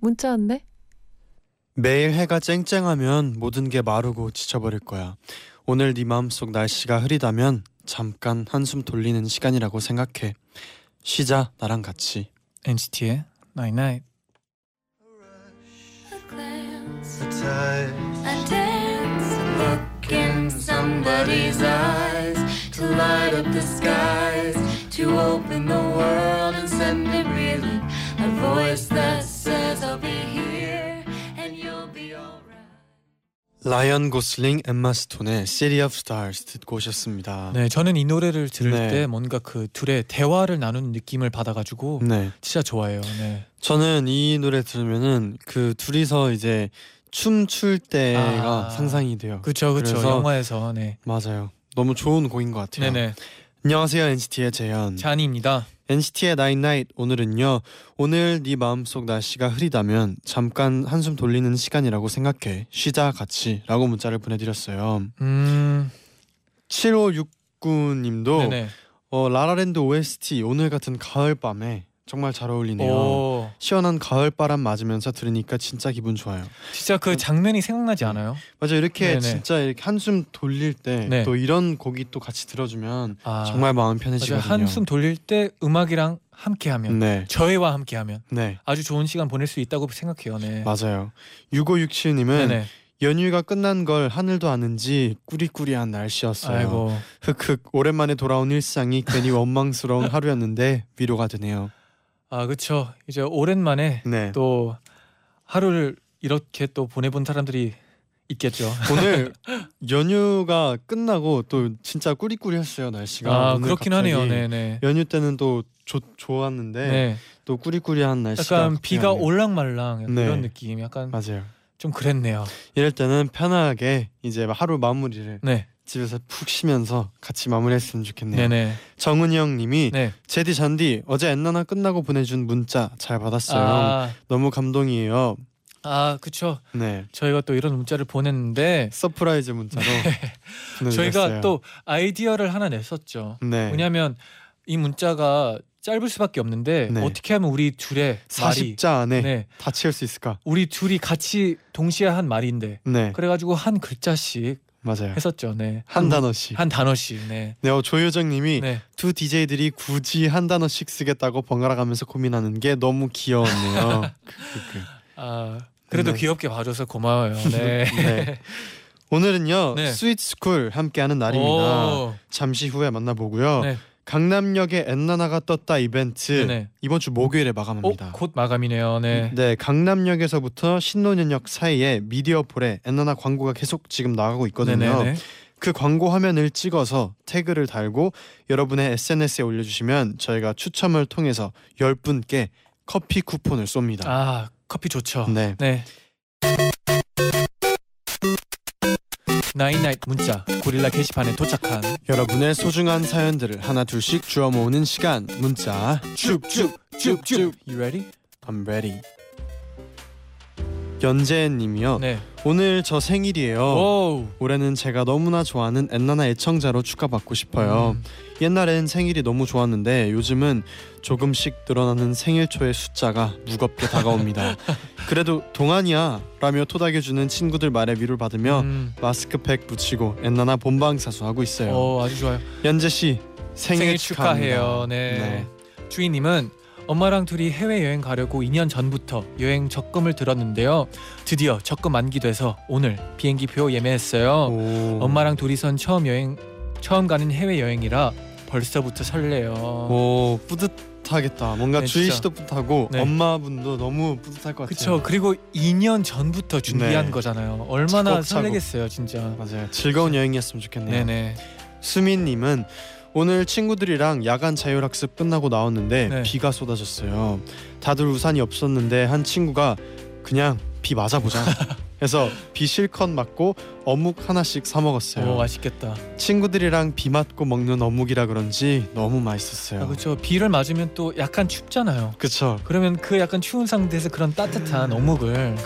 문자 왔네. 매일 해가 쨍쨍하면 모든 게 마르고 지쳐버릴 거야. 오늘 네 마음속 날씨가 흐리다면 잠깐 한숨 돌리는 시간이라고 생각해. 쉬자 나랑 같이. NCT의 Night Night. a glance, a dance, look in somebody's eyes to light up the skies, to open the world and send it reeling. A voice that says I'll be here and you'll be alright. 라이언 고슬링, 엠마 스톤의 City of Stars 듣고 오셨습니다. 네, 저는 이 노래를 들을 네. 때 뭔가 그 둘의 대화를 나누는 느낌을 받아가지고 네. 진짜 좋아해요. 네. 저는 이 노래 들으면은 그 둘이서 이제 춤출 때가 아. 상상이 돼요. 그렇죠, 그렇죠. 영화에서 네, 맞아요. 너무 좋은 곡인 것 같아요. 네네. 안녕하세요 NCT의 재현. 쟈니입니다. NCT의 나인 나잇 오늘은요. 오늘 네 마음속 날씨가 흐리다면 잠깐 한숨 돌리는 시간이라고 생각해. 쉬자 같이 라고 문자를 보내드렸어요. 음, 7569님도 네네. 어, 라라랜드 OST 오늘 같은 가을 밤에 정말 잘 어울리네요. 오, 시원한 가을 바람 맞으면서 들으니까 진짜 기분 좋아요. 진짜 그 장면이 생각나지 않아요? 맞아 이렇게 네네. 진짜 이렇게 한숨 돌릴 때 네. 또 이런 곡이 또 같이 들어주면 아, 정말 마음. 편해지거든요. 한숨 돌릴 때 음악이랑 함께하면 네, 저희와 함께하면 네. 아주 좋은 시간 보낼 수 있다고 생각해요. 네. 맞아요. 6567님은 네네. 연휴가 끝난 걸 하늘도 아는지 꾸리꾸리한 날씨였어요. 아이고. 흑흑 오랜만에 돌아온 일상이 괜히 원망스러운 하루였는데 위로가 되네요. 아 그렇죠. 이제 오랜만에 네. 또 하루를 이렇게 또 보내본 사람들이 있겠죠. 오늘 연휴가 끝나고 또 진짜 꾸리꾸리했어요 날씨가. 아 그렇긴 하네요. 네네. 연휴 때는 또 좋, 좋았는데 네. 또 꾸리꾸리한 날씨가 약간 비가 오네요. 올랑말랑 약간 네. 이런 느낌. 약간 맞아요. 좀 그랬네요. 이럴 때는 편하게 이제 하루 마무리를 네. 집에서 푹 쉬면서 같이 마무리했으면 좋겠네요. 네네. 정은이 형님이 네. 제디 잔디 어제 엔나나 끝나고 보내준 문자 잘 받았어요. 아, 너무 감동이에요. 아 그쵸. 네. 저희가 또 이런 문자를 보냈는데 surprise 문자로 보내주셨어요. 저희가 또 아이디어를 하나 냈었죠. 네. 뭐냐면 이 문자가 짧을 수밖에 없는데 네. 어떻게 하면 우리 둘의 말이 40자 안에 네. 다 채울 수 있을까? 우리 둘이 같이 동시에 한 말인데 네. 그래가지고 한 글자씩 맞아요. 했었죠. 네. 한 단어씩. 한 단어씩. 네. 네, 어, 조효정 님이 네. 두 DJ들이 굳이 한 단어씩 쓰겠다고 번갈아 가면서 고민하는 게 너무 귀여웠네요. 그, 그, 그. 아 그래도 네. 귀엽게 봐줘서 고마워요. 네. 네. 오늘은요 네. Sweet School 함께하는 날입니다. 오. 잠시 후에 만나보고요. 네. 강남역에 엔나나가 떴다 이벤트 네네. 이번 주 목요일에 어, 마감합니다. 곧 마감이네요. 네. 네, 강남역에서부터 신논현역 사이에 미디어폴에 엔나나 광고가 계속 지금 나가고 있거든요. 네네네. 그 광고 화면을 찍어서 태그를 달고 여러분의 SNS에 올려주시면 저희가 추첨을 통해서 10분께 커피 쿠폰을 쏩니다. 아 커피 좋죠. 네. 네. 나인나잇 문자 고릴라 게시판에 도착한 여러분의 소중한 사연들을 하나 둘씩 주워 모으는 시간 문자 쭉쭉쭉쭉 You ready? I'm ready 연재님이요 네. 오늘 저 생일이에요 오. 올해는 제가 너무나 좋아하는 엔나나 애청자로 축하받고 싶어요 음. 옛날엔 생일이 너무 좋았는데 요즘은 조금씩 늘어나는 생일초의 숫자가 무겁게 다가옵니다 그래도 동안이야 라며 토닥여주는 친구들 말에 위로를 받으며 음. 마스크팩 붙이고 엔나나 본방사수 하고 있어요 오 아주 좋아요. 연재 씨 생일, 생일. 축하해요. 네. 주인님은 엄마랑 둘이 해외 여행 가려고 2년 전부터 여행 적금을 들었는데요. 드디어 적금 만기돼서 오늘 비행기표 예매했어요. 오. 엄마랑 둘이선 처음 여행 처음 가는 해외 여행이라 벌써부터 설레요. 오 뿌듯하겠다. 뭔가 네, 주희. 씨도 뿌듯하고 네. 엄마분도 너무 뿌듯할 것 같아요. 그쵸. 그리고 2년 전부터 준비한 네. 거잖아요. 얼마나 차곡차곡. 설레겠어요, 진짜. 맞아요. 즐거운 여행이었으면 좋겠네요. 네네. 수민님은 오늘 친구들이랑 야간 자율학습 끝나고 나왔는데 네. 비가 쏟아졌어요. 다들 우산이 없었는데 한 친구가 그냥 비 맞아보자. 해서 비 실컷 맞고 어묵 하나씩 사 먹었어요. 오 맛있겠다. 친구들이랑 비 맞고 먹는 어묵이라 그런지 너무 맛있었어요. 아, 그렇죠. 비를 맞으면 또 약간 춥잖아요. 그쵸. 그러면 그 약간 추운 상태에서 그런 따뜻한 어묵을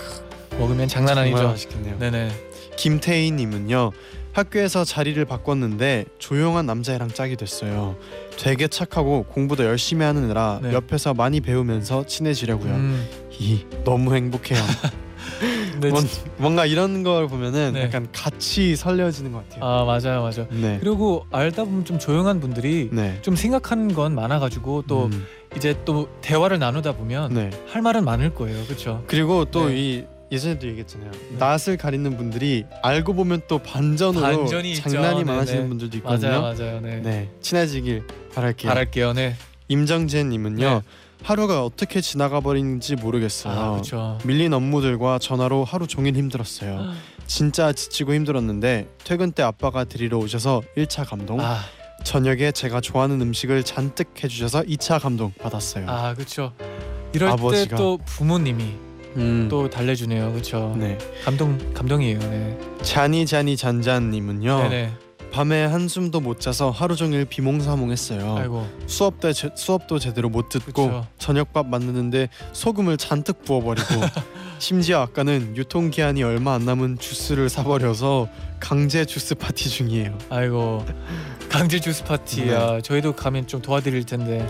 먹으면 장난 아니죠. 맛있겠네요. 네네. 김태희님은요 학교에서 자리를 바꿨는데 조용한 남자애랑 짝이 됐어요. 되게 착하고 공부도 열심히 하는 애라 네. 옆에서 많이 배우면서 친해지려고요. 음, 이 너무 행복해요. 네, 뭔, 진- 뭔가 이런 걸 보면은 네. 약간 같이 설레지는 것 같아요. 아 맞아요, 맞아요. 네. 그리고 알다 보면 좀 조용한 분들이 네. 좀 생각하는 건 많아가지고 또 음, 이제 또 대화를 나누다 보면 네. 할 말은 많을 거예요, 그렇죠? 그리고 또 네. 이 예전에도 얘기했잖아요. 낯을 가리는 분들이 알고 보면 또 반전으로 반전이 있죠. 장난이 네, 많으시는 네. 분들도 있거든요. 맞아요, 맞아요. 네. 네. 친해지길 바랄게요. 바랄게요, 네. 임정재님은요 네. 하루가 어떻게 지나가 버린지 모르겠어요. 아 그렇죠. 밀린 업무들과 전화로 하루 종일 힘들었어요. 진짜 지치고 힘들었는데 퇴근 때 아빠가 드리러 오셔서 1차 감동. 아, 저녁에 제가 좋아하는 음식을 잔뜩 해주셔서 2차 감동 받았어요. 아 그렇죠. 이럴 아버지가- 때또 부모님이 음. 또 달래주네요, 그렇죠. 네. 감동 감동이에요, 네. 자니 자니 잔잔님은요. 네네. 밤에 한숨도 못 자서 하루 종일 비몽사몽했어요. 아이고, 수업 때 제, 수업도 제대로 못 듣고 그쵸. 저녁밥 만드는데 소금을 잔뜩 부어버리고 심지어 아까는 유통기한이 얼마 안 남은 주스를 사버려서 강제 주스 파티 중이에요. 아이고 강제 주스 파티야. 저희도 가면 좀 도와드릴 텐데.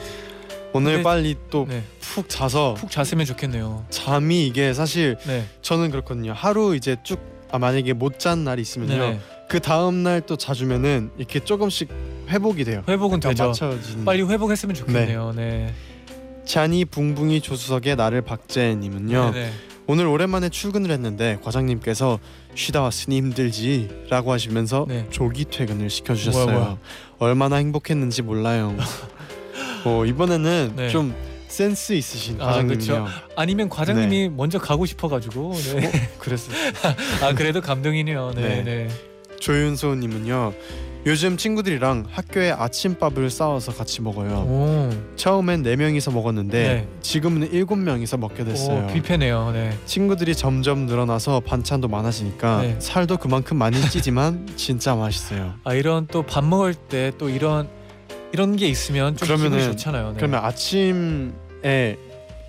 오늘 근데- 빨리 또 네, 푹 자서 푹 잤으면 좋겠네요. 잠이 이게 사실 네, 저는 그렇거든요. 하루 이제 쭉 아, 만약에 못 잔 날이 있으면요. 네. 그 다음 날 또 자주면은 이렇게 조금씩 회복이 돼요. 회복은 되죠. 맞춰지는. 빨리 회복했으면 좋겠네요. 네. 잔이 붕붕이 조수석의 나를 박재님은요. 네. 오늘 오랜만에 출근을 했는데 과장님께서 쉬다 왔으니 힘들지라고 하시면서 네. 조기 퇴근을 시켜주셨어요. 뭐야, 뭐야. 얼마나 행복했는지 몰라요. 어, 이번에는 네. 좀 센스 있으신 아, 과장님이요. 아 니면 과장님이 먼저 가고 싶어가지고. 네. 그랬어요. 아 그래도 감동이네요. 네, 네. 네. 조윤소님은요. 요즘 친구들이랑 학교에 아침밥을 싸워서 같이 먹어요. 오, 처음엔 네 명이서 먹었는데 네. 지금은 일곱 명이서 먹게 됐어요. 오 뷔페네요. 네. 친구들이 점점 늘어나서 반찬도 많아지니까 네. 살도 그만큼 많이 찌지만 진짜 맛있어요. 아 이런 또 밥 먹을 때 또 이런 이런 게 있으면 좀 기분이 그러면은- 좋잖아요. 네. 그러면 아침에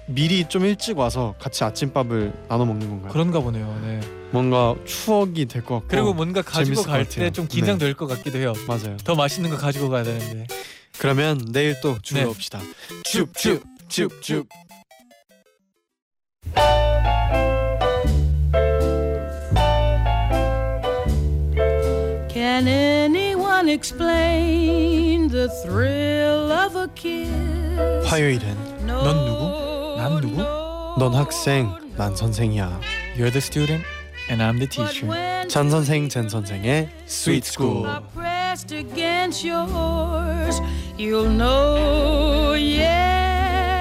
미리 좀 일찍 와서 같이 아침밥을 나눠 먹는 건가요? 그런가 보네요. 네. 뭔가 추억이 될 것 같고 그리고 뭔가 가지고 갈 같아요. 때좀 긴장될 것 같기도 해요. 맞아요. 더 맛있는 거 가지고 가야 되는데. 그러면 내일 또 네. 주러옵시다. 줍줍줍줍. Can anyone explain the thrill of a kiss? 화요일엔 넌 누구? 난 누구? 넌 학생, 난 선생이야. You're the student and I'm the teacher. 잔 선생, 젠 선생의 Sweet School.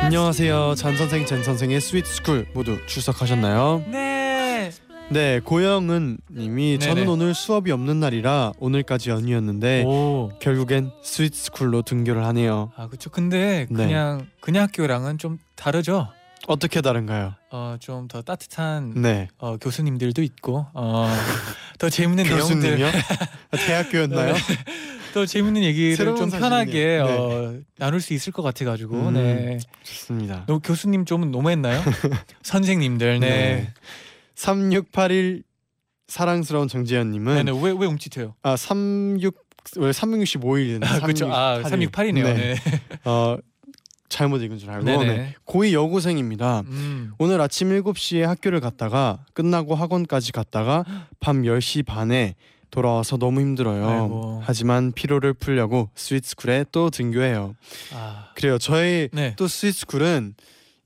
안녕하세요. 잔 선생, 젠 선생의 Sweet School 모두 출석하셨나요? 네. 네, 고영은 님이 네네. 저는 오늘 수업이 없는 날이라 오늘까지 연휴였는데 오. 결국엔 스위트 스쿨로 등교를 하네요. 아 그렇죠. 근데 네. 그냥 그냥 학교랑은 좀 다르죠. 어떻게 다른가요? 어 좀 더 따뜻한 네. 어, 교수님들도 있고 어, 더 재밌는 내용들? 대학교였나요? 더 재밌는 얘기를 좀. 편하게 어, 나눌 수 있을 것 같아가지고 음. 네. 좋습니다. 너 교수님 좀 너무했나요? 선생님들 네. 3681 사랑스러운 정재현 님은 네네 왜 왜 움찔해요? 아, 36 왜 365일이네. 아 그렇죠. 아 368이네요. 네. 어, 잘못 읽은 줄 알고. 네. 고2 여고생입니다. 음. 오늘 아침 7시에 학교를 갔다가 끝나고 학원까지 갔다가 밤 10시 반에 돌아와서 너무 힘들어요. 아이고. 하지만 피로를 풀려고 스위트스쿨에 또 등교해요. 아 그래요. 저희 네. 또 스위트스쿨은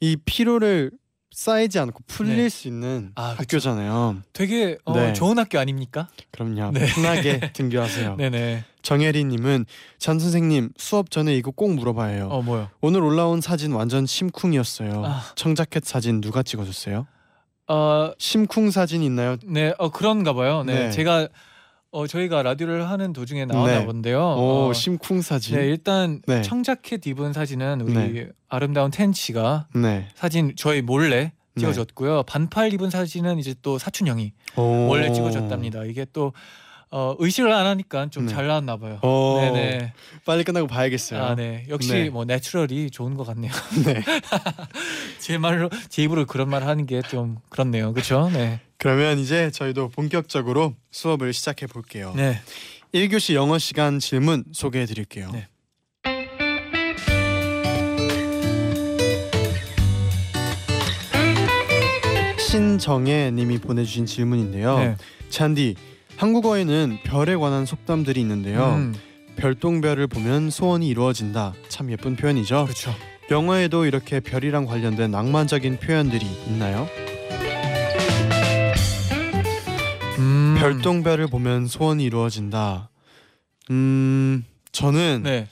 이 피로를 쌓이지 않고 풀릴 네. 수 있는 아. 학교잖아요. 되게 어, 네. 좋은 학교 아닙니까? 그럼요. 네. 편하게 등교하세요. 네네. 정혜리님은 잔 선생님 수업 전에 이거 꼭 물어봐야 해요. 어 뭐요? 오늘 올라온 사진 완전 심쿵이었어요. 아. 청자켓 사진 누가 찍어줬어요? 어 심쿵 사진 있나요? 네, 어 그런가 봐요. 네, 네. 제가 어 저희가 라디오를 하는 도중에 나왔나 네. 본데요. 오 어, 심쿵 사진. 네 일단 네. 청자켓 입은 사진은 우리 네. 아름다운 텐치가 네. 사진 저희 몰래 네. 찍어줬고요. 반팔 입은 사진은 이제 또 사춘 형이 오. 원래 찍어줬답니다. 이게 또 어, 의식을 안 하니까 좀 네. 잘 나왔나 봐요. 오. 네네. 빨리 끝나고 봐야겠어요. 아, 네. 역시 네. 뭐 내추럴이 좋은 것 같네요. 네. 제 말로 제 입으로 그런 말 하는 게 좀 그렇네요. 그렇죠? 네. 그러면 이제 저희도 본격적으로 수업을 시작해 볼게요. 네. 1교시 영어 시간 질문 소개해 드릴게요. 네. 신정혜 님이 보내주신 질문인데요. 네. 잔디 한국어에는 별에 관한 속담들이 있는데요. 음, 별똥별을 보면 소원이 이루어진다. 참 예쁜 표현이죠. 그렇죠. 영어에도 이렇게 별이랑 관련된 낭만적인 표현들이 있나요? 음, 별똥별을 보면 소원이 이루어진다. 음, 저는 네.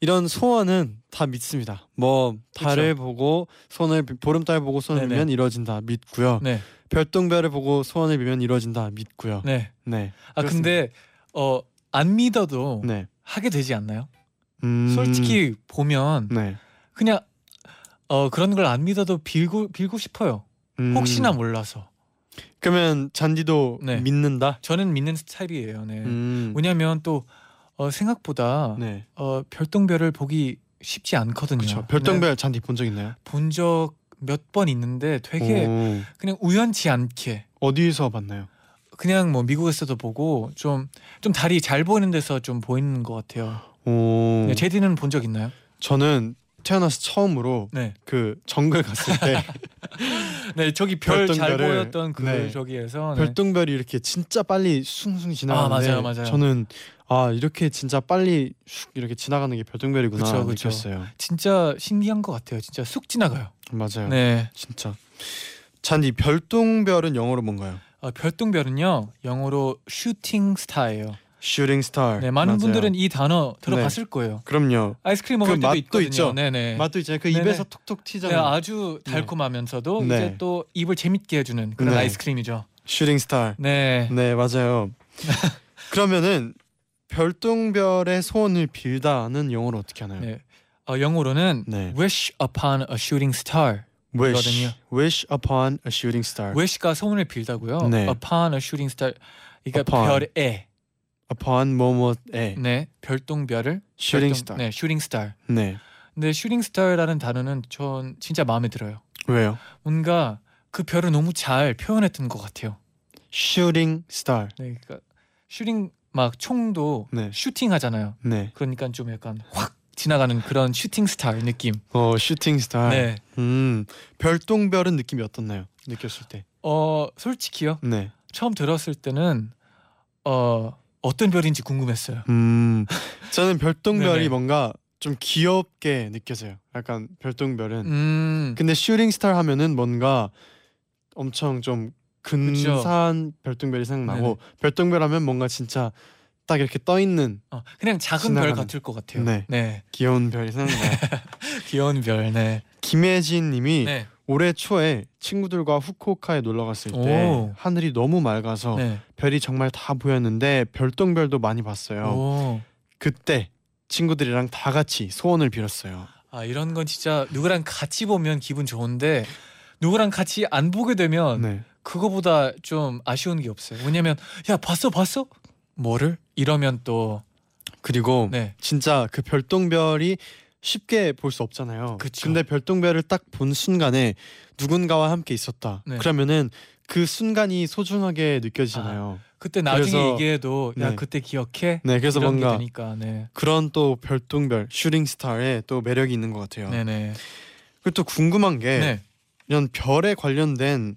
이런 소원은 다 믿습니다. 뭐 달을 보고 손을 비- 보름달 보고 손을. 빌면 이루어진다 믿고요. 네. 별똥별을 보고 소원을 빌면 이루어진다 믿고요. 네. 네. 아 그렇습니다. 근데 어 안 믿어도 네. 하게 되지 않나요? 음, 솔직히 보면 네. 그냥 어 그런 걸 안 믿어도 빌고 빌고 싶어요. 음, 혹시나 몰라서. 그러면 잔디도 네. 믿는다. 저는 믿는 스타일이에요. 네. 음, 왜냐하면 또 어, 생각보다 네. 어, 별똥별을 보기 쉽지 않거든요. 그렇죠. 별똥별 잔디 본 적 있나요? 본적 몇 번 있는데 되게 오, 그냥 우연치 않게 어디서 봤나요? 그냥 뭐 미국에서도 보고 좀좀 달이 잘 보이는 데서 좀 보이는 것 같아요. 오, 네, 제디는 본 적 있나요? 저는 태어나서 처음으로 네. 그 정글 갔을 때 네, 저기 별 잘 보였던 그 네. 저기에서 네. 별똥별이 이렇게 진짜 빨리 숭숭 지나가는데 아, 맞아요, 맞아요. 저는 아 이렇게 진짜 빨리 슉 이렇게 지나가는 게 별똥별이구나 그쵸, 그쵸. 느꼈어요. 진짜 신기한 것 같아요. 진짜 쑥 지나가요. 맞아요. 네. 진짜. 쟈니 별똥별은 영어로 뭔가요? 어, 별똥별은요 영어로 shooting star예요. shooting star. 네, 많은 맞아요. 분들은 이 단어 들어봤을 거예요. 그럼요. 아이스크림 먹을 그 때도 맛도 있거든요. 있죠. 네네. 맛도 있잖아요. 그 네네. 입에서 톡톡 네, 튀잖아요. 아주 달콤하면서도 네. 이제 또 입을 재밌게 해주는 그런 네. 아이스크림이죠. shooting star. 네. 네 맞아요. 그러면은 별똥별의 소원을 빌다는 영어로 어떻게 하나요? 네. 어, 영어로는 네. wish upon a shooting star. Wish, 거든요. wish upon a shooting star. wish가 소원을 빌다고요. 네. upon a shooting star. 그러니까 Upon. 별에 upon 뭐뭐에 네 별똥별을 shooting 별똥- star. 네 shooting star. 네. 근데 shooting star라는 단어는 전 진짜 마음에 들어요. 왜요? 뭔가 그 별을 너무 잘 표현했던 것 같아요. shooting star. 네, 그러니까 shooting 막 총도 네. shooting 하잖아요. 네. 그러니까 좀 약간 확 지나가는 그런 shooting star 느낌. 어 shooting star. 네. 음 별똥별은 느낌이 어떻나요? 느꼈을 때. 어 솔직히요. 네. 처음 들었을 때는 어 어떤 별인지 궁금했어요. 음 저는 별똥별이. 뭔가 좀 귀엽게 느껴져요. 약간 별똥별은. 음. 근데 슈팅 스타 하면은 뭔가 엄청 좀 근사한 별똥별이 생각나고 네네. 별똥별 하면 뭔가 진짜 딱 이렇게 떠 있는 어, 그냥 작은 별 지나가는. 같을 것 같아요. 네. 네. 귀여운 별이 생각나요. 귀여운 별. 네. 김혜진 님이 네. 올해 초에 친구들과 후쿠오카에 놀러 갔을 때 오. 하늘이 너무 맑아서 네. 별이 정말 다 보였는데 별똥별도 많이 봤어요. 오. 그때 친구들이랑 다 같이 소원을 빌었어요. 아 이런 건 진짜 누구랑 같이 보면 기분 좋은데 누구랑 같이 안 보게 되면 네. 그거보다 좀 아쉬운 게 없어요. 왜냐면 야 봤어 봤어 뭐를 이러면 또 그리고 네. 진짜 그 별똥별이 쉽게 볼 수 없잖아요. 그쵸. 근데 별똥별을 딱 본 순간에 누군가와 함께 있었다. 네. 그러면은 그 순간이 소중하게 느껴지잖아요. 그때 나중에 그래서- 얘기해도 야 네. 그때 기억해 네, 그래서 뭔가 네. 그런 또 별똥별 슈팅 스타의 또 매력이 있는 것 같아요. 네네 그리고 또 궁금한 게네 이런 별에 관련된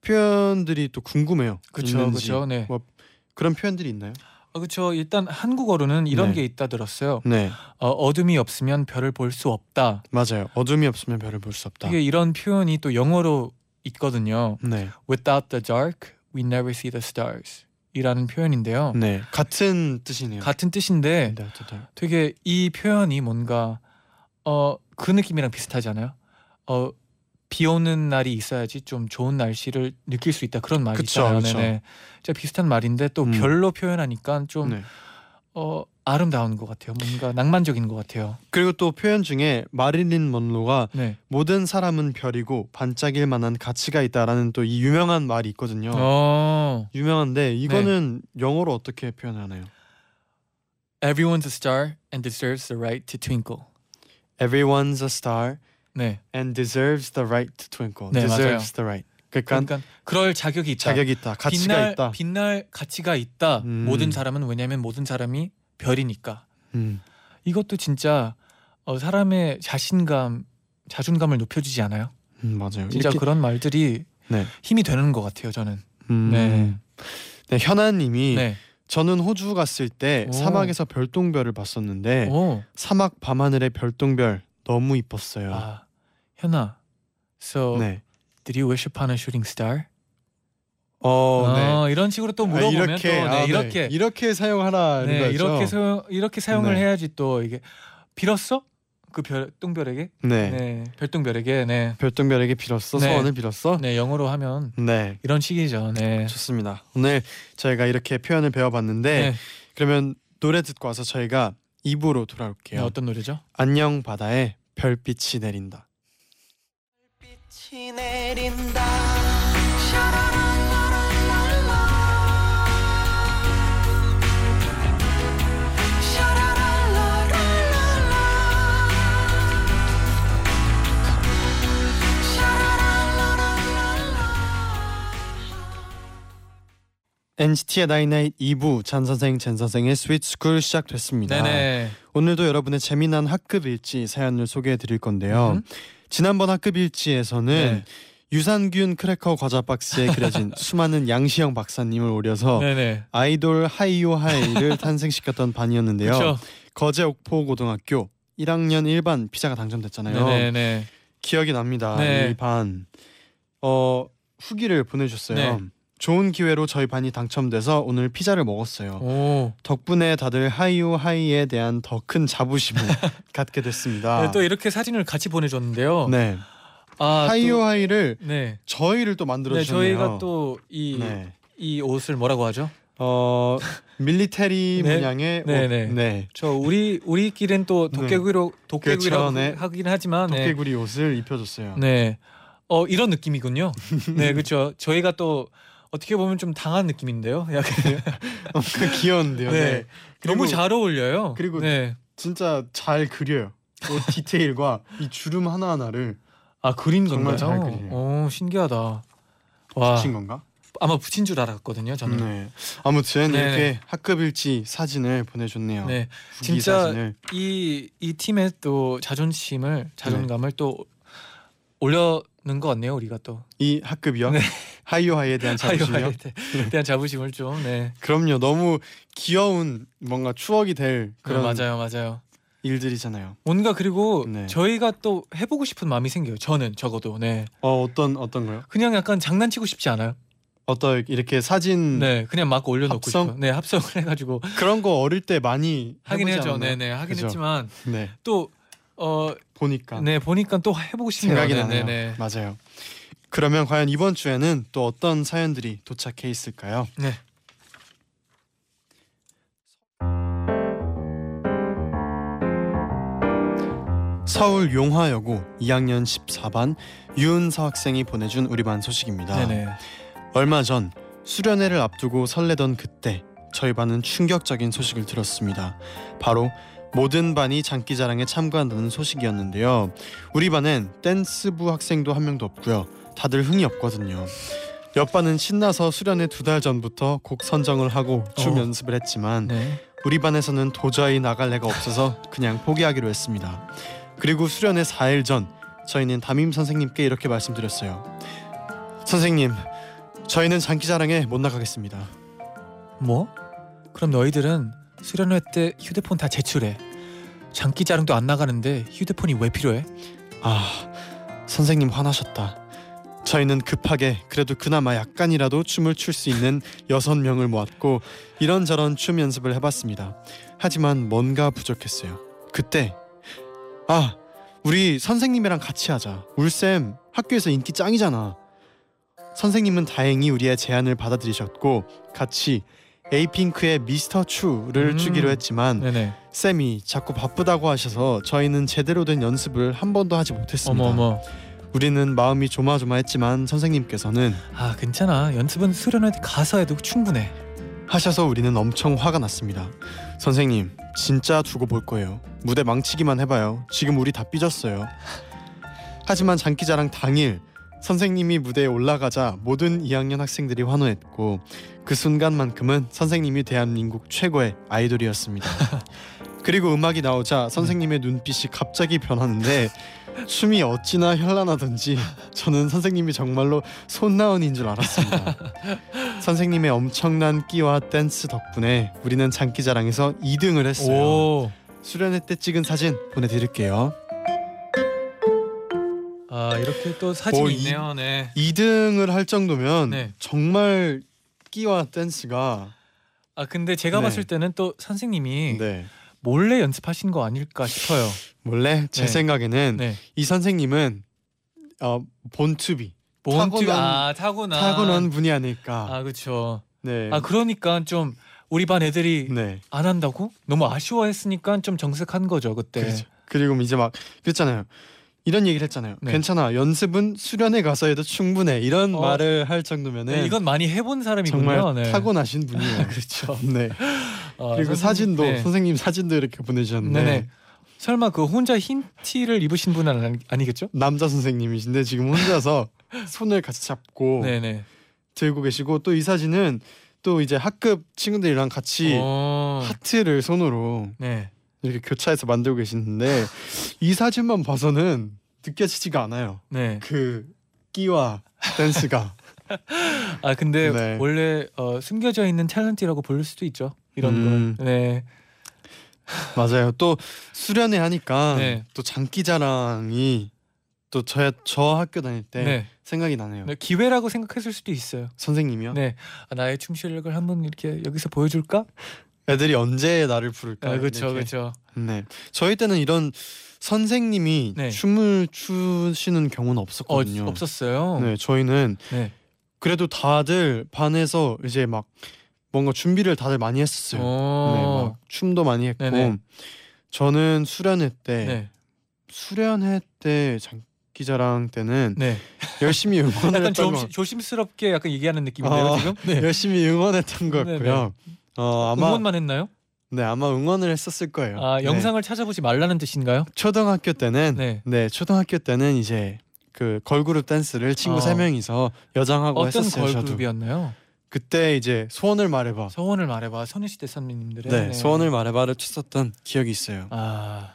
표현들이 또 궁금해요. 있는지. 그쵸 네뭐 그런 표현들이 있나요? 아, 그쵸 일단 한국어로는 이런 네. 게 있다 들었어요 네, 어, 어둠이 없으면 별을 볼 수 없다 맞아요. 어둠이 없으면 별을 볼 수 없다. 이게 이런 표현이 또 영어로 있거든요 네, Without the dark we never see the stars 이라는 표현인데요 네, 같은 뜻이네요. 같은 뜻인데 네. 되게 이 표현이 뭔가 어 그 느낌이랑 비슷하잖아요. 어 비 오는 날이 있어야지 좀 좋은 날씨를 느낄 수 있다 그런 말이 그쵸, 있잖아요. 그쵸. 네네. 진짜 비슷한 말인데 또 음. 별로 표현하니까 좀 네. 어, 아름다운 것 같아요. 뭔가 낭만적인 것 같아요. 그리고 또 표현 중에 마릴린 먼로가 네. 모든 사람은 별이고 반짝일 만한 가치가 있다라는 또 이 유명한 말이 있거든요. 어. 유명한데 이거는 영어로 어떻게 표현하나요? Everyone's a star and deserves the right to twinkle. Everyone's a star 네. and deserves the right to twinkle. 네, deserves the right. 그러니까 그러니까 그럴 자격이 있다. 자격이 있다, 가치가 빛날, 있다. 빛날 가치가 있다. 음. 모든 사람은 왜냐하면 모든 사람이 별이니까. 음, 이것도 진짜 어, 사람의 자신감, 자존감을 높여주지 않아요? 음, 맞아요. 진짜 이렇게- 그런 말들이 네. 힘이 되는 것 같아요. 저는. 음, 네. 네, 현아님이 네. 저는 호주 갔을 때 오. 사막에서 별똥별을 봤었는데 오. 사막 밤하늘의 별똥별 너무 이뻤어요. 아 현아. So 네. did you wish upon a shooting star? 어, 네. 어, 이런 식으로 또 아, 물어보면 이렇게 또 네, 아, 네. 이렇게 이렇게 사용하라 네, 이거죠? 이렇게 사용 이렇게 사용을 네. 해야지 또 이게 빌었어? 그 별 똥별에게? 네. 네. 별똥별에게. 네. 별똥별에게 빌었어 네. 소원을 빌었어. 네, 영어로 하면 네. 이런 식이죠. 네. 좋습니다. 오늘 저희가 이렇게 표현을 배워 봤는데 네. 그러면 노래 듣고 와서 저희가 2부로 네, 돌아올게요. 어떤 노래죠? 안녕 바다에 별빛이 내린다. NCT의 나이나잇 2부 쟌 선생 잰 선생의 Sweet School 시작됐습니다. 네네. 오늘도 여러분의 재미난 학급 일지 사연을 소개해 드릴 건데요. 음. 지난번 학급 일지에서는 네. 유산균 크래커 과자 박스에 그려진 수많은 양시영 박사님을 오려서 네네. 아이돌 하이요 하이를 탄생시켰던 반이었는데요. 그렇죠. 거제 옥포 고등학교 1학년 1반 피자가 당첨됐잖아요. 네네. 기억이 납니다. 네. 이 반. 어 후기를 보내줬어요. 네. 좋은 기회로 저희 반이 당첨돼서 오늘 피자를 먹었어요. 오. 덕분에 다들 하이오 하이에 대한 더 큰 자부심을 갖게 됐습니다. 네, 또 이렇게 사진을 같이 보내줬는데요. 네. 아, 하이오 또- 하이를 네. 저희를 또 만들어 네, 주셨네요. 저희가 또 이이 네. 옷을 뭐라고 하죠? 어 밀리테리 네. 문양의 네, 옷. 네. 네. 저 우리 우리끼리는 또 도깨구리로 도깨구리라고 그렇죠, 네. 하긴 하지만 네. 도깨구리 옷을 입혀줬어요. 네. 어 이런 느낌이군요. 네, 그렇죠. 저희가 또 어떻게 보면 좀 당한 느낌인데요. 약간 귀여운데요. 네. 네. 그리고 너무 잘 어울려요. 그리고 네. 진짜 잘 그려요. 옷 디테일과 이 주름 하나 하나를 아 그린 정말 건가요? 잘 그리네요. 오 신기하다. 와 붙인 건가? 아마 붙인 줄 알았거든요. 저는. 네. 아무튼 네. 이렇게 학급 일지 사진을 보내줬네요. 네. 진짜 사진을. 이이 팀의 또 자존심을 자존감을 또 올려는 것 같네요. 우리가 또 이 학급이요. 네. 하이오 하이에 대한 자부심이요. 하이오하이에 대- 대한 자부심을 좀 네. 그럼요. 너무 귀여운 뭔가 추억이 될 그런 그런 맞아요, 맞아요. 일들이잖아요. 뭔가 그리고 네. 저희가 또 해보고 싶은 마음이 생겨요. 저는 적어도 네. 어 어떤 어떤 거요? 그냥 약간 장난치고 싶지 않아요? 어떤 이렇게 사진 네, 그냥 막 올려놓고 합성? 싶어요. 네, 합성을 해가지고 그런 거 어릴 때 많이 하긴 해보지 했죠. 않았나요? 네, 네, 하긴 그죠? 했지만 네 또 어, 보니까 네 보니까 또 해보고 싶네요. 생각이 네, 나네요. 네, 네. 맞아요. 그러면 과연 이번 주에는 또 어떤 사연들이 도착해 있을까요? 네. 서울 용화여고 2학년 14반 유은서 학생이 보내준 우리 반 소식입니다. 네네. 얼마 전 수련회를 앞두고 설레던 그때 저희 반은 충격적인 소식을 들었습니다. 바로 모든 반이 장기자랑에 참가한다는 소식이었는데요. 우리 반엔 댄스부 학생도 한 명도 없고요. 다들 흥이 없거든요. 옆 반은 신나서 수련회 두 달 전부터 곡 선정을 하고 춤 어. 연습을 했지만 네. 우리 반에서는 도저히 나갈 애가 없어서 그냥 포기하기로 했습니다. 그리고 수련회 4일 전 저희는 담임 선생님께 이렇게 말씀드렸어요. 선생님, 저희는 장기자랑에 못 나가겠습니다. 뭐? 그럼 너희들은 수련회 때 휴대폰 다 제출해. 장기자랑도 안 나가는데 휴대폰이 왜 필요해? 아, 선생님 화나셨다. 저희는 급하게 그래도 그나마 약간이라도 춤을 출 수 있는 여섯 명을 모았고 이런저런 춤 연습을 해봤습니다. 하지만 뭔가 부족했어요. 그때 아 우리 선생님이랑 같이 하자. 울쌤 학교에서 인기 짱이잖아. 선생님은 다행히 우리의 제안을 받아들이셨고 같이 에이핑크의 미스터 추를 음. 추기로 했지만 네네. 쌤이 자꾸 바쁘다고 하셔서 저희는 제대로 된 연습을 한 번도 하지 못했습니다. 어머 어머. 우리는 마음이 조마조마했지만 선생님께서는 아 괜찮아. 연습은 수련회 가서 해도 충분해. 하셔서 우리는 엄청 화가 났습니다. 선생님, 진짜 두고 볼 거예요. 무대 망치기만 해봐요. 지금 우리 다 삐졌어요. 하지만 장기자랑 당일 선생님이 무대에 올라가자 모든 2학년 학생들이 환호했고 그 순간만큼은 선생님이 대한민국 최고의 아이돌이었습니다. 그리고 음악이 나오자 선생님의 눈빛이 갑자기 변하는데 춤이 어찌나 현란하던지 저는 선생님이 정말로 손나은인 줄 알았습니다. 선생님의 엄청난 끼와 댄스 덕분에 우리는 장기자랑에서 2등을 했어요. 오. 수련회 때 찍은 사진 보내드릴게요. 아 이렇게 또 사진이 오, 이- 있네요. 네. 2등을 할 정도면 네. 정말 끼와 댄스가 아 근데 제가 네. 봤을 때는 또 선생님이 네. 몰래 연습하신 거 아닐까 싶어요. 원래 제 네. 생각에는 네. 이 선생님은 어, 본투비 본투 타고난- 아 타고난 타고난 분이 아닐까. 아 그렇죠. 네. 아 그러니까 좀 우리 반 애들이 네. 안 한다고 너무 아쉬워했으니까 좀 정색한 거죠 그때. 그렇죠. 그리고 이제 막 그랬잖아요. 이런 얘기를 했잖아요. 네. 괜찮아. 연습은 수련회 가서 해도 충분해. 이런 어. 말을 할 정도면은 네, 이건 많이 해본 사람이군요. 정말 네. 타고나신 분이에요. 그렇죠. 네. 아, 그리고 선생님- 사진도 네. 선생님 사진도 이렇게 보내주셨는데 네네. 설마 그 혼자 흰 티를 입으신 분은 아니, 아니겠죠? 남자 선생님이신데 지금 혼자서 손을 같이 잡고 네네. 들고 계시고 또 이 사진은 또 이제 학급 친구들이랑 같이 어. 하트를 손으로 네. 이렇게 교차해서 만들고 계시는데 이 사진만 봐서는 느껴지지가 않아요. 네. 그 끼와 댄스가 아 근데 네. 원래 어, 숨겨져 있는 탤런트라고 볼 수도 있죠. 이런 음. 건. 네. 맞아요. 또 수련회 하니까 네. 또 장기자랑이 또저저 학교 다닐 때 네. 생각이 나네요. 네, 기회라고 생각했을 수도 있어요. 선생님이요? 네. 아, 나의 춤 실력을 한번 이렇게 여기서 보여줄까? 애들이 언제 나를 부를까? 아, 그렇죠. 그렇죠. 네. 저희 때는 이런 선생님이 네. 춤을 추시는 경우는 어, 없었거든요. 없었어요. 네, 저희는 네. 그래도 다들 반에서 이제 막 뭔가 준비를 다들 많이 했었어요. 네, 어. 막 춤도 많이 했고 네네. 저는 수련회 때 네. 수련회 때 장기자랑 때는 네. 열심히 응원을 약간 했던 좀거 조심스럽게 약간 얘기하는 느낌인데요, 어, 지금? 네. 열심히 응원했던 것. 같고요. 어 아마 응원만 했나요? 네 아마 응원을 했었을 거예요. 아, 네. 영상을 찾아보지 말라는 뜻인가요? 초등학교 때는 네. 네. 초등학교 때는 이제 그 걸그룹 댄스를 친구 어. 세 명이서 여장하고 어떤 했었어요. 저도 걸그룹이었나요? 그때 이제 소원을 말해봐. 소원을 말해봐. 소녀시대 선배님들의 네, 소원을 말해봐를 쳤었던 기억이 있어요. 아,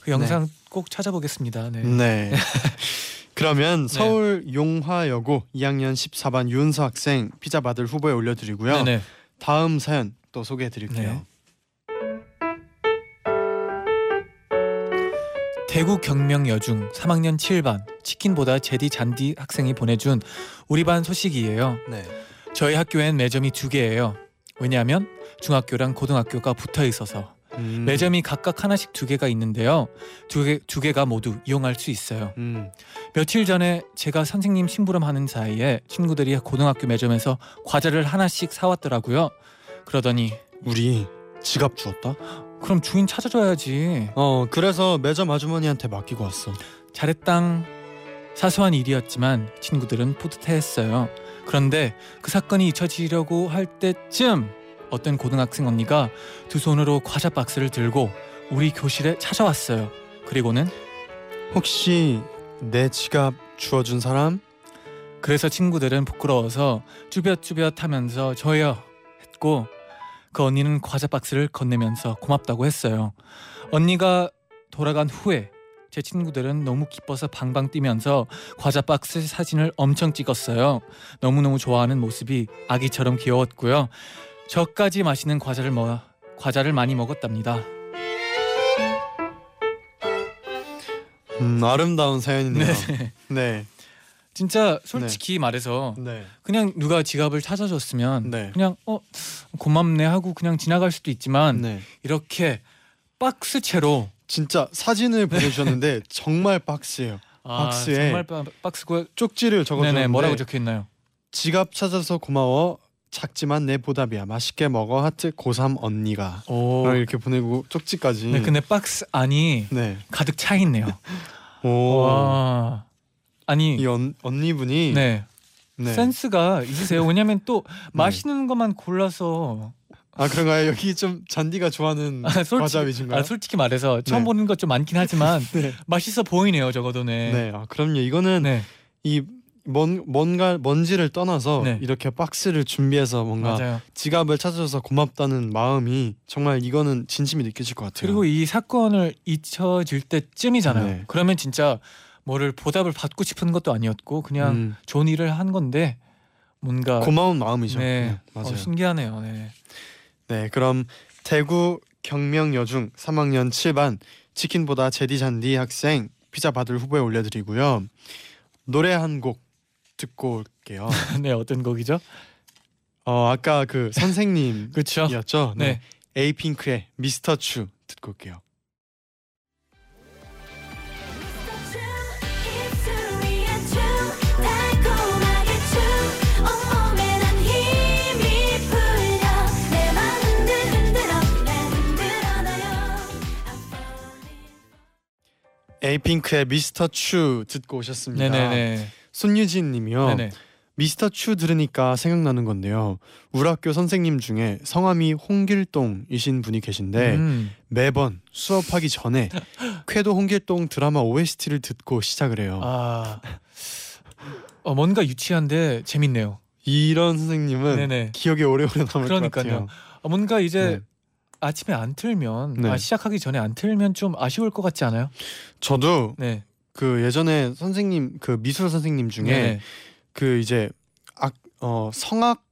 그 영상 꼭 찾아보겠습니다. 네. 네. 그러면 서울 용화여고 2학년 14반 윤서 학생 피자 받을 후보에 올려드리고요. 네네. 다음 사연 또 소개해드릴게요. 네. 대구 경명 여중 3학년 7반 치킨보다 제디 잔디 학생이 보내준 우리 반 소식이에요. 네. 저희 학교엔 매점이 두 개예요. 왜냐하면 중학교랑 고등학교가 붙어 있어서 음. 매점이 각각 하나씩 두 개가 있는데요. 두 개 두 개가 모두 이용할 수 있어요. 음. 며칠 전에 제가 선생님 심부름하는 사이에 친구들이 고등학교 매점에서 과자를 하나씩 사왔더라고요. 그러더니 우리 지갑 주었다. 그럼 주인 찾아줘야지. 어 그래서 매점 아주머니한테 맡기고 왔어. 잘했당. 사소한 일이었지만 친구들은 뿌듯해했어요. 그런데 그 사건이 잊혀지려고 할 때쯤 어떤 고등학생 언니가 두 손으로 과자 박스를 들고 우리 교실에 찾아왔어요. 그리고는 혹시 내 지갑 주워준 사람? 그래서 친구들은 부끄러워서 쭈뼛쭈뼛 하면서 저요 했고 그 언니는 과자 박스를 건네면서 고맙다고 했어요. 언니가 돌아간 후에 제 친구들은 너무 기뻐서 방방 뛰면서 과자 박스 사진을 엄청 찍었어요. 너무너무 좋아하는 모습이 아기처럼 귀여웠고요. 저까지 맛있는 과자를 먹 과자를 많이 먹었답니다. 음 아름다운 사연이네요. 네. 진짜 솔직히 말해서 네. 그냥 누가 지갑을 찾아줬으면 네. 그냥 어 고맙네 하고 그냥 지나갈 수도 있지만 네. 이렇게 박스채로 진짜 사진을 보내주셨는데 정말 박스예요. 아, 박스에 정말 바, 박스고 쪽지를 적어줬는데 네네 뭐라고 적혀 있나요? 지갑 찾아서 고마워. 작지만 내 보답이야. 맛있게 먹어. 하트 고3 언니가. 오. 이렇게 보내고 쪽지까지. 네, 근데 박스 안이 네. 가득 차 있네요. 오. 와. 아니 이 언, 언니분이 네. 네. 센스가 있으세요. 왜냐면 또 맛있는 것만 골라서 아 그런가요? 여기 좀 잔디가 좋아하는 아, 솔직히, 과자 위주인가요? 아, 솔직히 말해서 처음 네. 보는 것 좀 많긴 하지만 네. 맛있어 보이네요. 적어도 네. 네. 아 그럼요. 이거는 네, 이 뭔, 뭔가 먼지를 떠나서 네. 이렇게 박스를 준비해서 뭔가 맞아요. 지갑을 찾아줘서 고맙다는 마음이 정말 이거는 진심이 느껴질 것 같아요. 그리고 이 사건을 잊혀질 때쯤이잖아요. 네. 그러면 진짜 뭐를 보답을 받고 싶은 것도 아니었고 그냥 음, 좋은 일을 한 건데 뭔가 고마운 마음이죠. 네, 네, 맞아요. 어, 신기하네요. 네. 네, 그럼 대구 경명여중 3학년 7반 치킨보다 제디 잔디 학생 피자 받을 후보에 올려드리고요. 노래 한 곡 듣고 올게요. 네, 어떤 곡이죠? 어 아까 그 선생님이었죠. 그렇죠. 네. 네. 에이핑크의 미스터 추 듣고 올게요. 에이핑크의 미스터 추 듣고 오셨습니다. 네네네. 손유진 님이요. 네네. 미스터 추 들으니까 생각나는 건데요. 우리 학교 선생님 중에 성함이 홍길동이신 분이 계신데 음. 매번 수업하기 전에 쾌도 홍길동 드라마 OST를 듣고 시작을 해요. 아, 어, 뭔가 유치한데 재밌네요. 이런 선생님은 네네. 기억에 오래오래 남을 것 그러니까요. 같아요. 어, 뭔가 이제 네. 아침에 안 틀면 네. 아, 시작하기 전에 안 틀면 좀 아쉬울 것 같지 않아요? 저도 네. 그 예전에 선생님 그 미술 선생님 중에 네. 그 이제 악, 어, 성악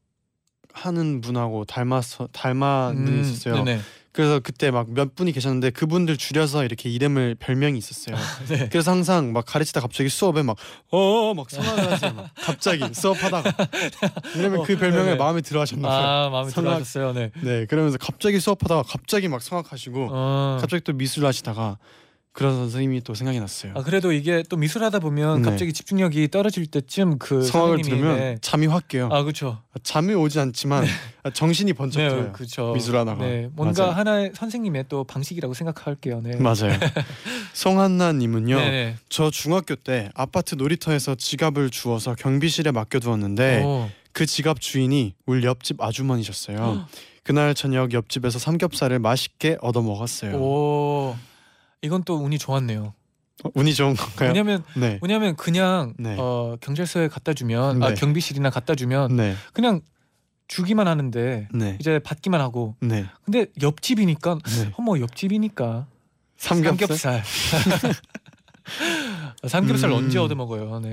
하는 분하고 닮아서 닮은 분이 있었어요. 음, 네네. 그래서 그때 막 몇 분이 계셨는데 그분들 줄여서 이렇게 이름을 별명이 있었어요. 네. 그래서 항상 막 가르치다 갑자기 수업에 막어막 성악을 하세요. 막 갑자기 수업하다가 왜냐면 어, 그 별명을 네네. 마음에 들어하셨나 봐요. 아 마음에 성악. 들어하셨어요. 네. 네, 그러면서 갑자기 수업하다가 갑자기 막 성악하시고 어. 갑자기 또 미술 하시다가 그런 선생님이 또 생각이 났어요. 아 그래도 이게 또 미술하다 보면 네. 갑자기 집중력이 떨어질 때쯤 그 성악을 선생님이 들으면 네. 잠이 확 깨요. 아 그렇죠. 잠이 오지 않지만 정신이 번쩍 네, 들어요. 그렇죠. 미술하다가. 네, 뭔가 맞아요. 하나의 선생님의 또 방식이라고 생각할게요. 네. 맞아요. 송한나님은요. 네네. 저 중학교 때 아파트 놀이터에서 지갑을 주워서 경비실에 맡겨두었는데 오. 그 지갑 주인이 우리 옆집 아주머니셨어요. 그날 저녁 옆집에서 삼겹살을 맛있게 얻어 먹었어요. 오. 이건 또 운이 좋았네요. 어, 운이 좋은 건가요? 왜냐면 네. 왜냐면 그냥 네. 어, 경찰서에 갖다 주면 아, 네. 경비실이나 갖다 주면 네. 그냥 주기만 하는데 네. 이제 받기만 하고 네. 근데 옆집이니까 네. 어머 옆집이니까 삼겹살. 삼겹살. 삼겹살 음. 언제 얻어 먹어요? 네.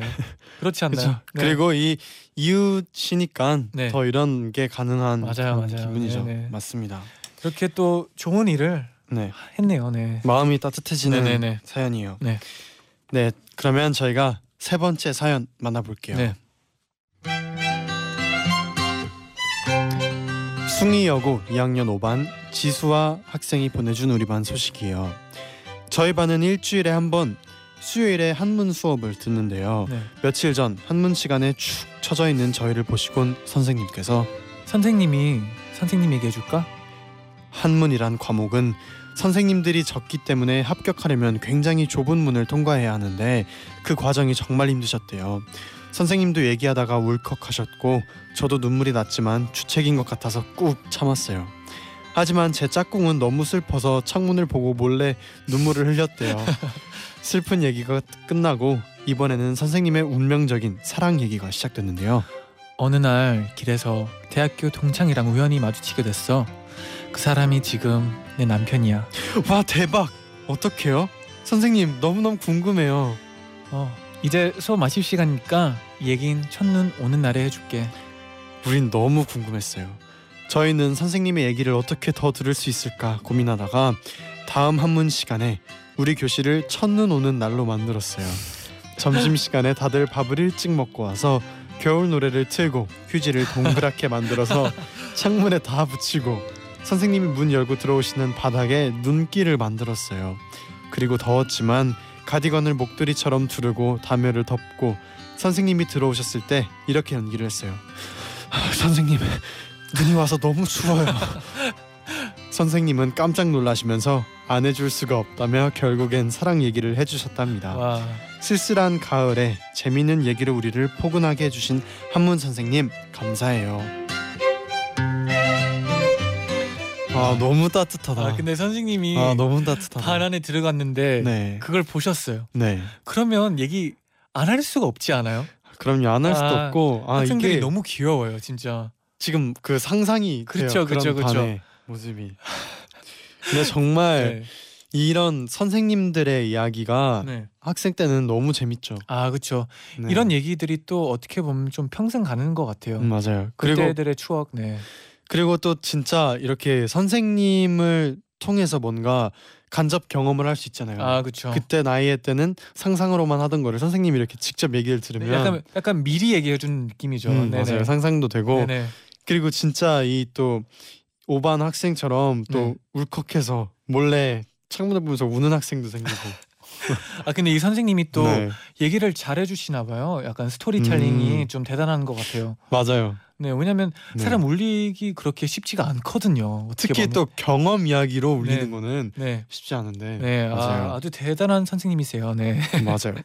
그렇지 않나요? 네. 그리고 이 이웃이니까 네. 더 이런 게 가능한 맞아요, 맞아요. 기분이죠. 네네. 맞습니다. 이렇게 또 좋은 일을 네. 했네요. 네. 마음이 따뜻해지는 네네네. 사연이에요. 네. 네. 그러면 저희가 세 번째 사연 만나볼게요. 네. 숭이여고 2학년 5반 지수아 학생이 보내준 우리 반 소식이에요. 저희 반은 일주일에 한 번 수요일에 한문 수업을 듣는데요. 네. 며칠 전 한문 시간에 축 처져 있는 저희를 보시곤 선생님께서 선생님이 선생님 얘기해 줄까? 한문이란 과목은 선생님들이 적기 때문에 합격하려면 굉장히 좁은 문을 통과해야 하는데 그 과정이 정말 힘드셨대요. 선생님도 얘기하다가 울컥하셨고 저도 눈물이 났지만 주책인 것 같아서 꾹 참았어요. 하지만 제 짝꿍은 너무 슬퍼서 창문을 보고 몰래 눈물을 흘렸대요. 슬픈 얘기가 끝나고 이번에는 선생님의 운명적인 사랑 얘기가 시작됐는데요. 어느 날 길에서 대학교 동창이랑 우연히 마주치게 됐어. 그 사람이 지금 내 남편이야. 와 대박! 어떡해요? 선생님 너무너무 궁금해요. 어, 이제 수업 마칠 시간이니까 얘긴 첫눈 오는 날에 해줄게. 우린 너무 궁금했어요. 저희는 선생님의 얘기를 어떻게 더 들을 수 있을까 고민하다가 다음 한문 시간에 우리 교실을 첫눈 오는 날로 만들었어요. 점심 시간에 다들 밥을 일찍 먹고 와서 겨울 노래를 틀고 휴지를 동그랗게 만들어서 창문에 다 붙이고 선생님이 문 열고 들어오시는 바닥에 눈길을 만들었어요. 그리고 더웠지만 가디건을 목도리처럼 두르고 담요를 덮고 선생님이 들어오셨을 때 이렇게 연기를 했어요. 아, 선생님 눈이 와서 너무 추워요. 선생님은 깜짝 놀라시면서 안 해줄 수가 없다며 결국엔 사랑 얘기를 해주셨답니다. 와 쓸쓸한 가을에 재미있는 얘기를 우리를 포근하게 해주신 한문 선생님 감사해요. 아 너무 따뜻하다. 아, 근데 선생님이 아 너무 따뜻하다. 반 안에 들어갔는데 네. 그걸 보셨어요. 네. 그러면 얘기 안 할 수가 없지 않아요? 그럼요 안 할 수도 아, 없고 아 학생들이 이게 너무 귀여워요, 진짜. 지금 그 상상이 그렇죠, 돼요. 그렇죠, 그렇죠. 반의 모습이. 근데 정말 네. 이런 선생님들의 이야기가 네. 학생 때는 너무 재밌죠. 아, 그렇죠. 네. 이런 얘기들이 또 어떻게 보면 좀 평생 가는 것 같아요. 음, 맞아요. 그리고 그때들의 추억, 네. 그리고 또 진짜 이렇게 선생님을 통해서 뭔가 간접 경험을 할 수 있잖아요. 아, 그렇죠. 그때 나이에 때는 상상으로만 하던 거를 선생님이 이렇게 직접 얘기를 들으면 약간 약간 미리 얘기해 주는 느낌이죠. 음. 맞아요. 상상도 되고 네네. 그리고 진짜 이 또 오반 학생처럼 또 네. 울컥해서 몰래 창문을 보면서 우는 학생도 생기고 아 근데 이 선생님이 또 네, 얘기를 잘해 주시나 봐요. 약간 스토리텔링이 음. 좀 대단한 것 같아요. 맞아요. 네, 왜냐면 네. 사람 울리기 그렇게 쉽지가 않거든요. 특히 보면. 또 경험 이야기로 울리는 네. 거는 네. 쉽지 않은데 네, 맞아요. 아, 아주 대단한 선생님이세요. 네. 맞아요.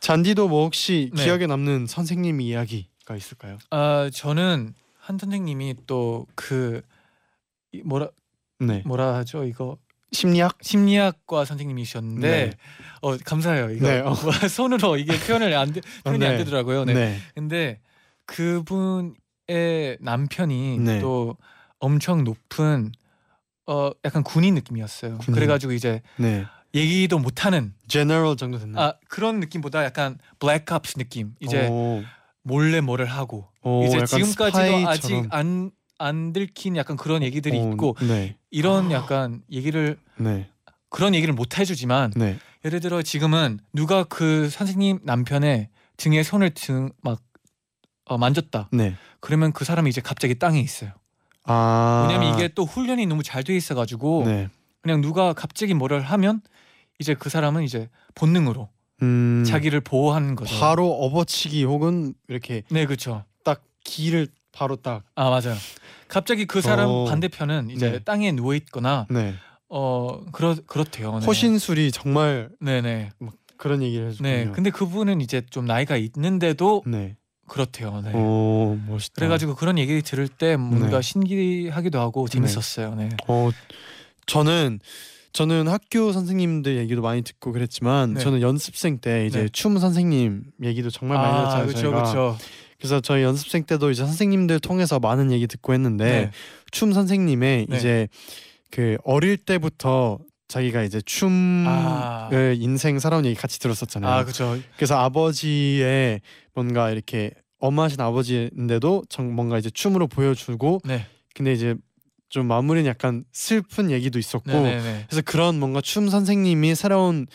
잔디도 뭐 혹시 네. 기억에 남는 선생님 이야기가 있을까요? 아, 저는 한 선생님이 또 그 뭐라 네. 뭐라 하죠? 이거 심리학? 심리학과 선생님이셨는데 네. 어 감사해요. 이거 네, 어. 뭐, 손으로 이게 표현을 안 되, 표현이 네. 안 되더라고요. 네. 네. 근데 그분의 남편이 네. 또 엄청 높은 어 약간 군인 느낌이었어요. 군인. 그래가지고 이제 네. 얘기도 못하는 제너럴 정도 됐나요? 아 그런 느낌보다 약간 블랙캅스 느낌. 이제 오, 몰래 뭐를 하고 오, 이제 지금까지도 스파이처럼. 아직 안 안 들킨 약간 그런 얘기들이 오, 있고 네. 이런 약간 얘기를 네. 그런 얘기를 못 해주지만 네. 예를 들어 지금은 누가 그 선생님 남편의 등에 손을 등 막 어, 만졌다. 네. 그러면 그 사람이 이제 갑자기 땅에 있어요. 아. 왜냐면 이게 또 훈련이 너무 잘 돼 있어가지고 네. 그냥 누가 갑자기 뭐를 하면 이제 그 사람은 이제 본능으로 음. 자기를 보호하는 거죠. 바로 업어치기 혹은 이렇게 네, 그렇죠. 딱 기를 바로 딱. 아 맞아요. 갑자기 그 사람 어. 반대편은 이제 네. 땅에 누워 있거나 네. 어 그렇 그렇대요. 네. 호신술이 정말 네네. 그런 얘기를 해주군요. 네. 근데 그분은 이제 좀 나이가 있는데도 네. 그렇대요. 네. 오 멋있다. 그래가지고 그런 얘기 들을 때 뭔가 네. 신기하기도 하고 재밌었어요. 네. 어 저는 저는 학교 선생님들 얘기도 많이 듣고 그랬지만 네. 저는 연습생 때 이제 네. 춤 선생님 얘기도 정말 많이 아, 들었잖아요. 그렇죠. 그렇죠. 그래서 저희 연습생 때도 이제 선생님들 통해서 많은 얘기 듣고 했는데 네. 춤 선생님의 네. 이제 그 어릴 때부터 자기가 이제 춤을 아. 인생 살아온 얘기 같이 들었었잖아요. 아, 그렇죠. 그래서 아버지의 뭔가 이렇게 엄하신 아버지인데도 정 뭔가 이제 춤으로 보여주고 네. 근데 이제 좀 마무리는 약간 슬픈 얘기도 있었고 네, 네, 네. 그래서 그런 뭔가 춤 선생님이 살아온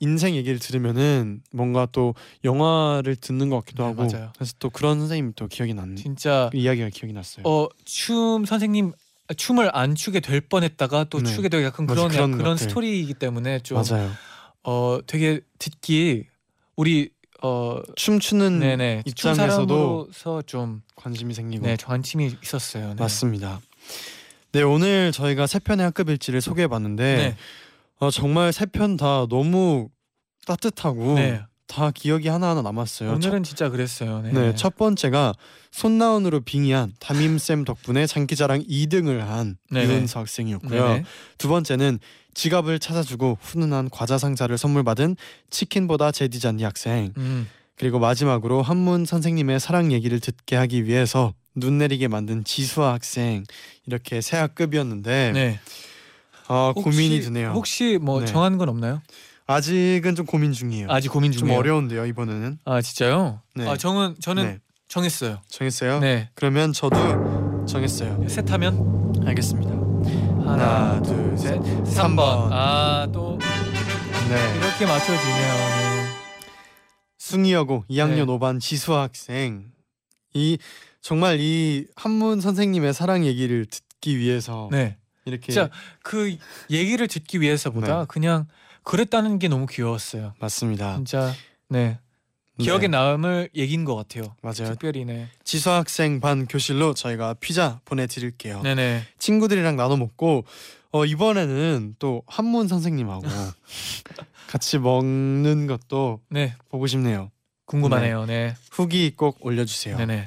인생 얘기를 들으면은 뭔가 또 영화를 듣는 것 같기도 네, 하고 맞아요. 그래서 또 그런 선생님이 또 기억이 난 진짜 이야기가 기억이 났어요. 어춤 선생님 춤을 안 추게 될 뻔했다가 또 네. 추게 되고 약간 맞아, 그런 그런 그런, 그런 것들. 스토리이기 때문에 좀 맞아요. 어 되게 듣기 우리 어 춤추는 네네 춤 입장에서도 좀 관심이 생기고 네, 관심이 있었어요. 네. 맞습니다. 네 오늘 저희가 세 편의 학급 일지를 소개해봤는데 네. 어, 정말 세 편 다 너무 따뜻하고 네. 다 기억이 하나하나 남았어요. 오늘은 진짜 그랬어요. 네. 첫, 네, 첫 번째가 손나은으로 빙의한 담임 쌤 덕분에 장기자랑 2등을 한 네네. 이은서 학생이었고요. 네네. 두 번째는 지갑을 찾아주고 훈훈한 과자 상자를 선물 받은 치킨보다 제디 잔디 학생. 음. 그리고 마지막으로 한문 선생님의 사랑 얘기를 듣게 하기 위해서 눈 내리게 만든 지수아 학생 이렇게 세 학급이었는데 네. 아 혹시- 고민이 드네요. 혹시 뭐 네. 정한 건 없나요? 아직은 좀 고민 중이에요. 아직 고민 좀 중이에요. 어려운데요 이번에는. 아 진짜요? 네. 아 정은 저는 네. 정했어요. 정했어요? 네. 그러면 저도 정했어요. 셋하면 알겠습니다. 하나, 둘, 셋, 삼 3번. 번. 아 또 네. 이렇게 맞춰지네요. 숭이여고 2학년 네. 5반 지수 학생. 이 정말 이 한문 선생님의 사랑 얘기를 듣기 위해서 네. 이렇게 진짜 그 얘기를 듣기 위해서보다 네. 그냥 그랬다는 게 너무 귀여웠어요. 맞습니다. 진짜 네 네, 기억에 남을 얘기인 것 같아요. 맞아요. 특별히 네. 지수 학생 반 교실로 저희가 피자 보내드릴게요. 네네. 친구들이랑 나눠 먹고 어, 이번에는 또 한문 선생님하고 같이 먹는 것도 네 보고 싶네요. 궁금하네요. 네. 후기 꼭 올려주세요. 네네.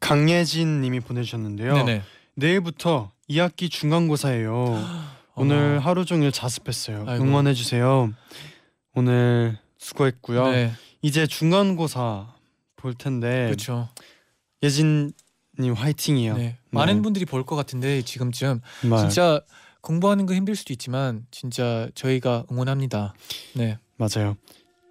강예진님이 보내주셨는데요. 네네. 내일부터 2학기 중간고사예요. 오늘 하루 종일 자습했어요. 아이고. 응원해 주세요. 오늘 수고했고요. 네. 이제 중간고사 볼 텐데 그렇죠. 예진님 화이팅이요. 네. 많은 분들이 볼 것 같은데 지금쯤 정말 진짜 공부하는 거 힘들 수도 있지만 진짜 저희가 응원합니다. 네. 맞아요.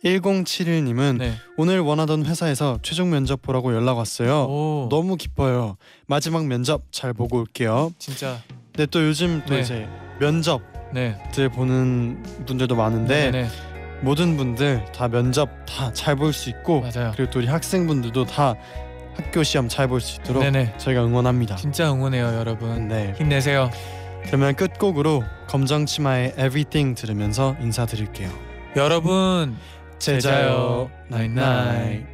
1071님은 네. 오늘 원하던 회사에서 최종 면접 보라고 연락 왔어요. 오. 너무 기뻐요. 마지막 면접 잘 보고 올게요. 진짜. 근데 또 요즘 또 네. 이제 면접들 네. 보는 분들도 많은데 네. 모든 분들 다 면접 다 잘 볼 수 있고 맞아요. 그리고 또 우리 학생분들도 다 학교 시험 잘 볼 수 있도록 네네. 저희가 응원합니다. 진짜 응원해요, 여러분. 네. 힘내세요. 그러면 끝곡으로 검정치마의 Everything 들으면서 인사드릴게요. 여러분 제자요 나잇나잇.